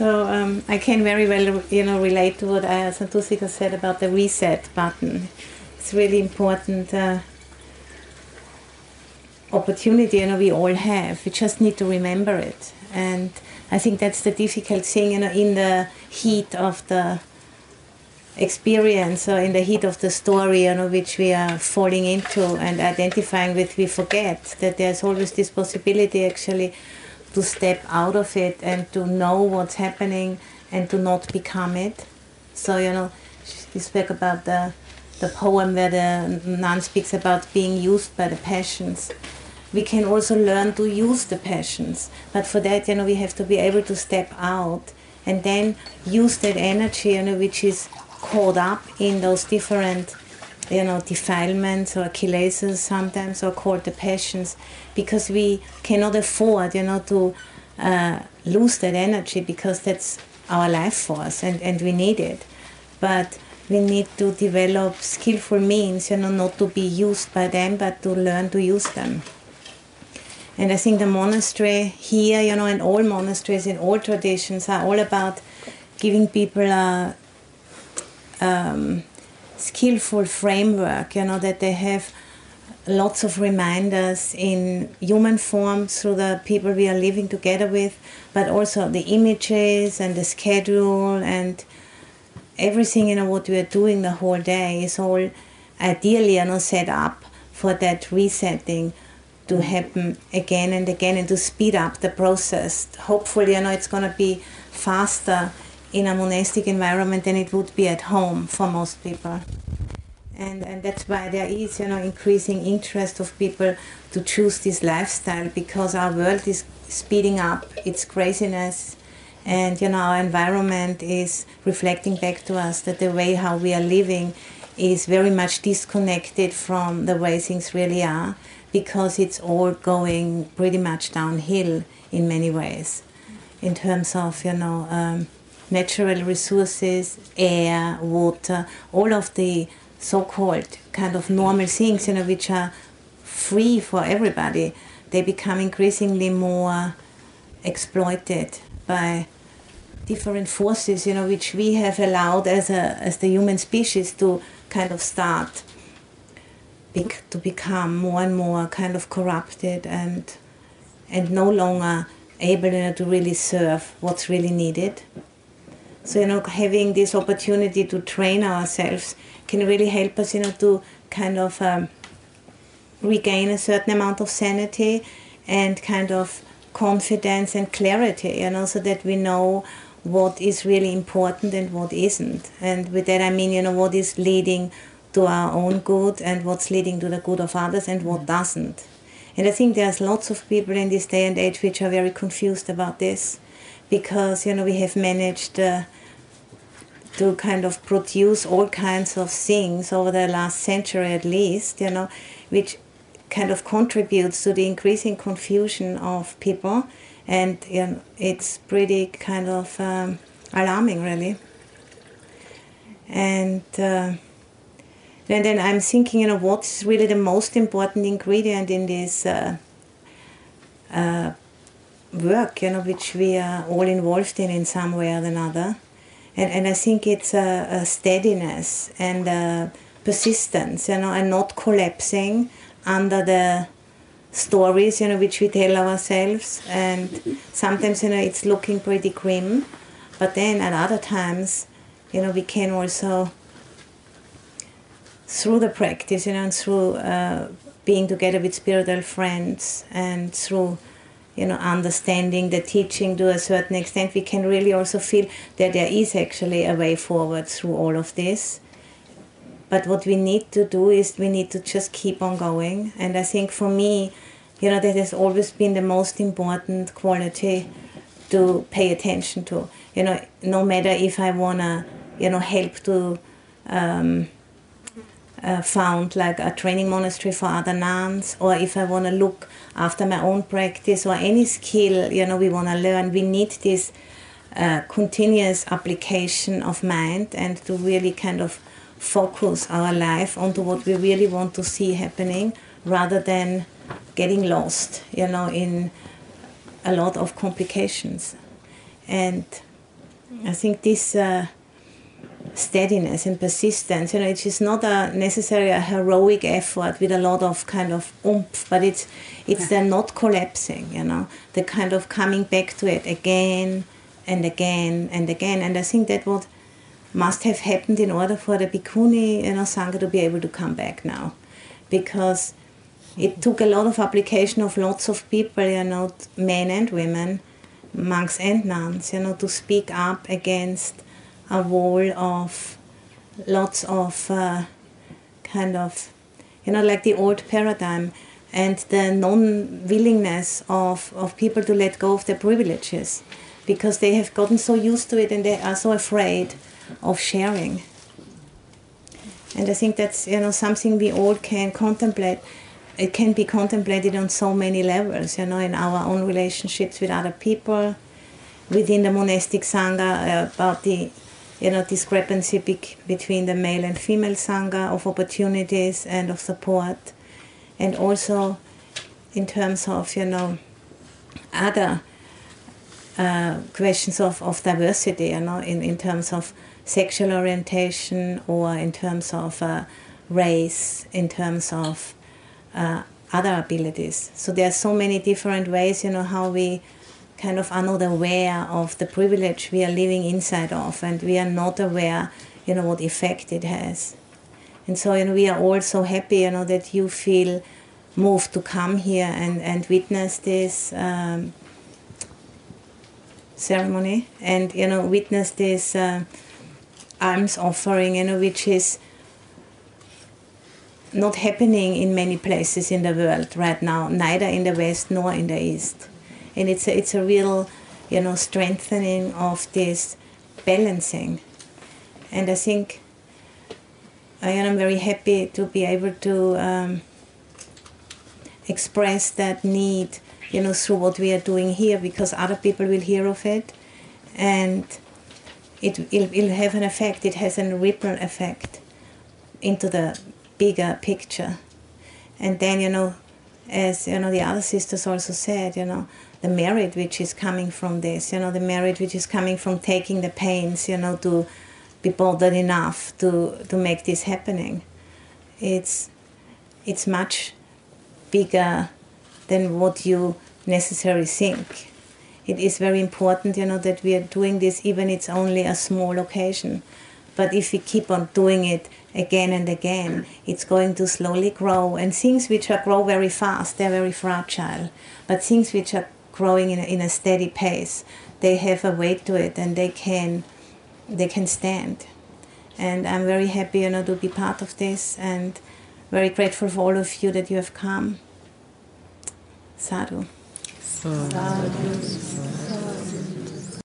So um, I can very well, you know, relate to what uh, Santussika said about the reset button. It's really important uh, opportunity, you know, we all have. We just need to remember it, and I think that's the difficult thing, you know, in the heat of the experience or in the heat of the story, you know, which we are falling into and identifying with, we forget that there's always this possibility actually to step out of it and to know what's happening and to not become it. So, you know, we spoke about the, the poem where the uh, nun speaks about being used by the passions. We can also learn to use the passions, but for that, you know, we have to be able to step out and then use that energy, you know, which is caught up in those different you know defilements or kilesas sometimes or called the passions because we cannot afford you know to uh, lose that energy because that's our life force and, and we need it. But we need to develop skillful means you know not to be used by them but to learn to use them. And i think the monastery here you know and all monasteries in all traditions are all about giving people a um, skillful framework, you know, that they have lots of reminders in human form through the people we are living together with, but also the images and the schedule and everything, you know, what we are doing the whole day is all ideally, you know, set up for that resetting to happen again and again and to speed up the process. Hopefully, you know, it's going to be faster in a monastic environment than it would be at home for most people. And, and that's why there is you know increasing interest of people to choose this lifestyle because our world is speeding up its craziness and you know our environment is reflecting back to us that the way how we are living is very much disconnected from the way things really are because it's all going pretty much downhill in many ways in terms of you know um, natural resources, air, water, all of the so-called kind of normal things, you know, which are free for everybody, they become increasingly more exploited by different forces, you know, which we have allowed as a as the human species to kind of start to become more and more kind of corrupted and and no longer able you know, to really serve what's really needed. So, you know, having this opportunity to train ourselves can really help us, you know, to kind of um, regain a certain amount of sanity and kind of confidence and clarity, you know, so that we know what is really important and what isn't. And with that, I mean, you know, what is leading to our own good and what's leading to the good of others and what doesn't. And I think there's lots of people in this day and age which are very confused about this because, you know, we have managed. Uh, to kind of produce all kinds of things over the last century at least, you know, which kind of contributes to the increasing confusion of people. And you know, it's pretty kind of um, alarming, really. And, uh, and then I'm thinking, you know, what's really the most important ingredient in this uh, uh, work, you know, which we are all involved in in some way or another and, and I think it's a, a steadiness and a persistence, you know, and not collapsing under the stories, you know, which we tell ourselves. And sometimes, you know, it's looking pretty grim, but then at other times, you know, we can also, through the practice, you know, and through uh, being together with spiritual friends and through you know, understanding the teaching to a certain extent, we can really also feel that there is actually a way forward through all of this. But what we need to do is we need to just keep on going. And I think for me, you know, that has always been the most important quality to pay attention to. You know, no matter if I wanna, you know, help to um, uh, found like a training monastery for other nuns, or if I wanna look after my own practice or any skill you know we want to learn we need this uh, continuous application of mind and to really kind of focus our life onto what we really want to see happening rather than getting lost you know in a lot of complications. And I think this uh, steadiness and persistence, you know, it is just not a necessarily a heroic effort with a lot of kind of oomph, but it's it's the not collapsing, you know, the kind of coming back to it again and again and again. And I think that what must have happened in order for the Bhikkhuni you know, Sangha to be able to come back now, because it took a lot of application of lots of people, you know, men and women, monks and nuns, you know, to speak up against a wall of lots of uh, kind of, you know, like the old paradigm and the non willingness of, of people to let go of their privileges because they have gotten so used to it and they are so afraid of sharing. And I think that's you know something we all can contemplate. It can be contemplated on so many levels, you know, in our own relationships with other people, within the monastic sangha, uh, about the you know discrepancy be- between the male and female sangha of opportunities and of support, and also in terms of you know other uh, questions of, of diversity, you know, in, in terms of sexual orientation or in terms of uh, race, in terms of uh, other abilities. So there are so many different ways, you know, how we kind of are not aware of the privilege we are living inside of, and we are not aware, you know, what effect it has. And so, you know, we are all so happy, you know, that you feel moved to come here and, and witness this um, ceremony and, you know, witness this uh, alms offering, you know, which is not happening in many places in the world right now, neither in the West nor in the East. And it's a, it's a real, you know, strengthening of this balancing. And I think I am very happy to be able to um, express that need, you know, through what we are doing here because other people will hear of it and it will have an effect. It has a ripple effect into the bigger picture. And then, you know, as you know, the other sisters also said, you know, the merit which is coming from this, you know, the merit which is coming from taking the pains, you know, to be bothered enough to to make this happening. It's it's much bigger than what you necessarily think. It is very important, you know, that we are doing this, even it's only a small occasion. But if we keep on doing it again and again, it's going to slowly grow. And things which are grow very fast, they're very fragile. But things which are growing in a, in a steady pace, they have a weight to it, and they can they can stand. And I'm very happy, you know, to be part of this, and very grateful for all of you that you have come. Sadhu. Sadhu. Sadhu.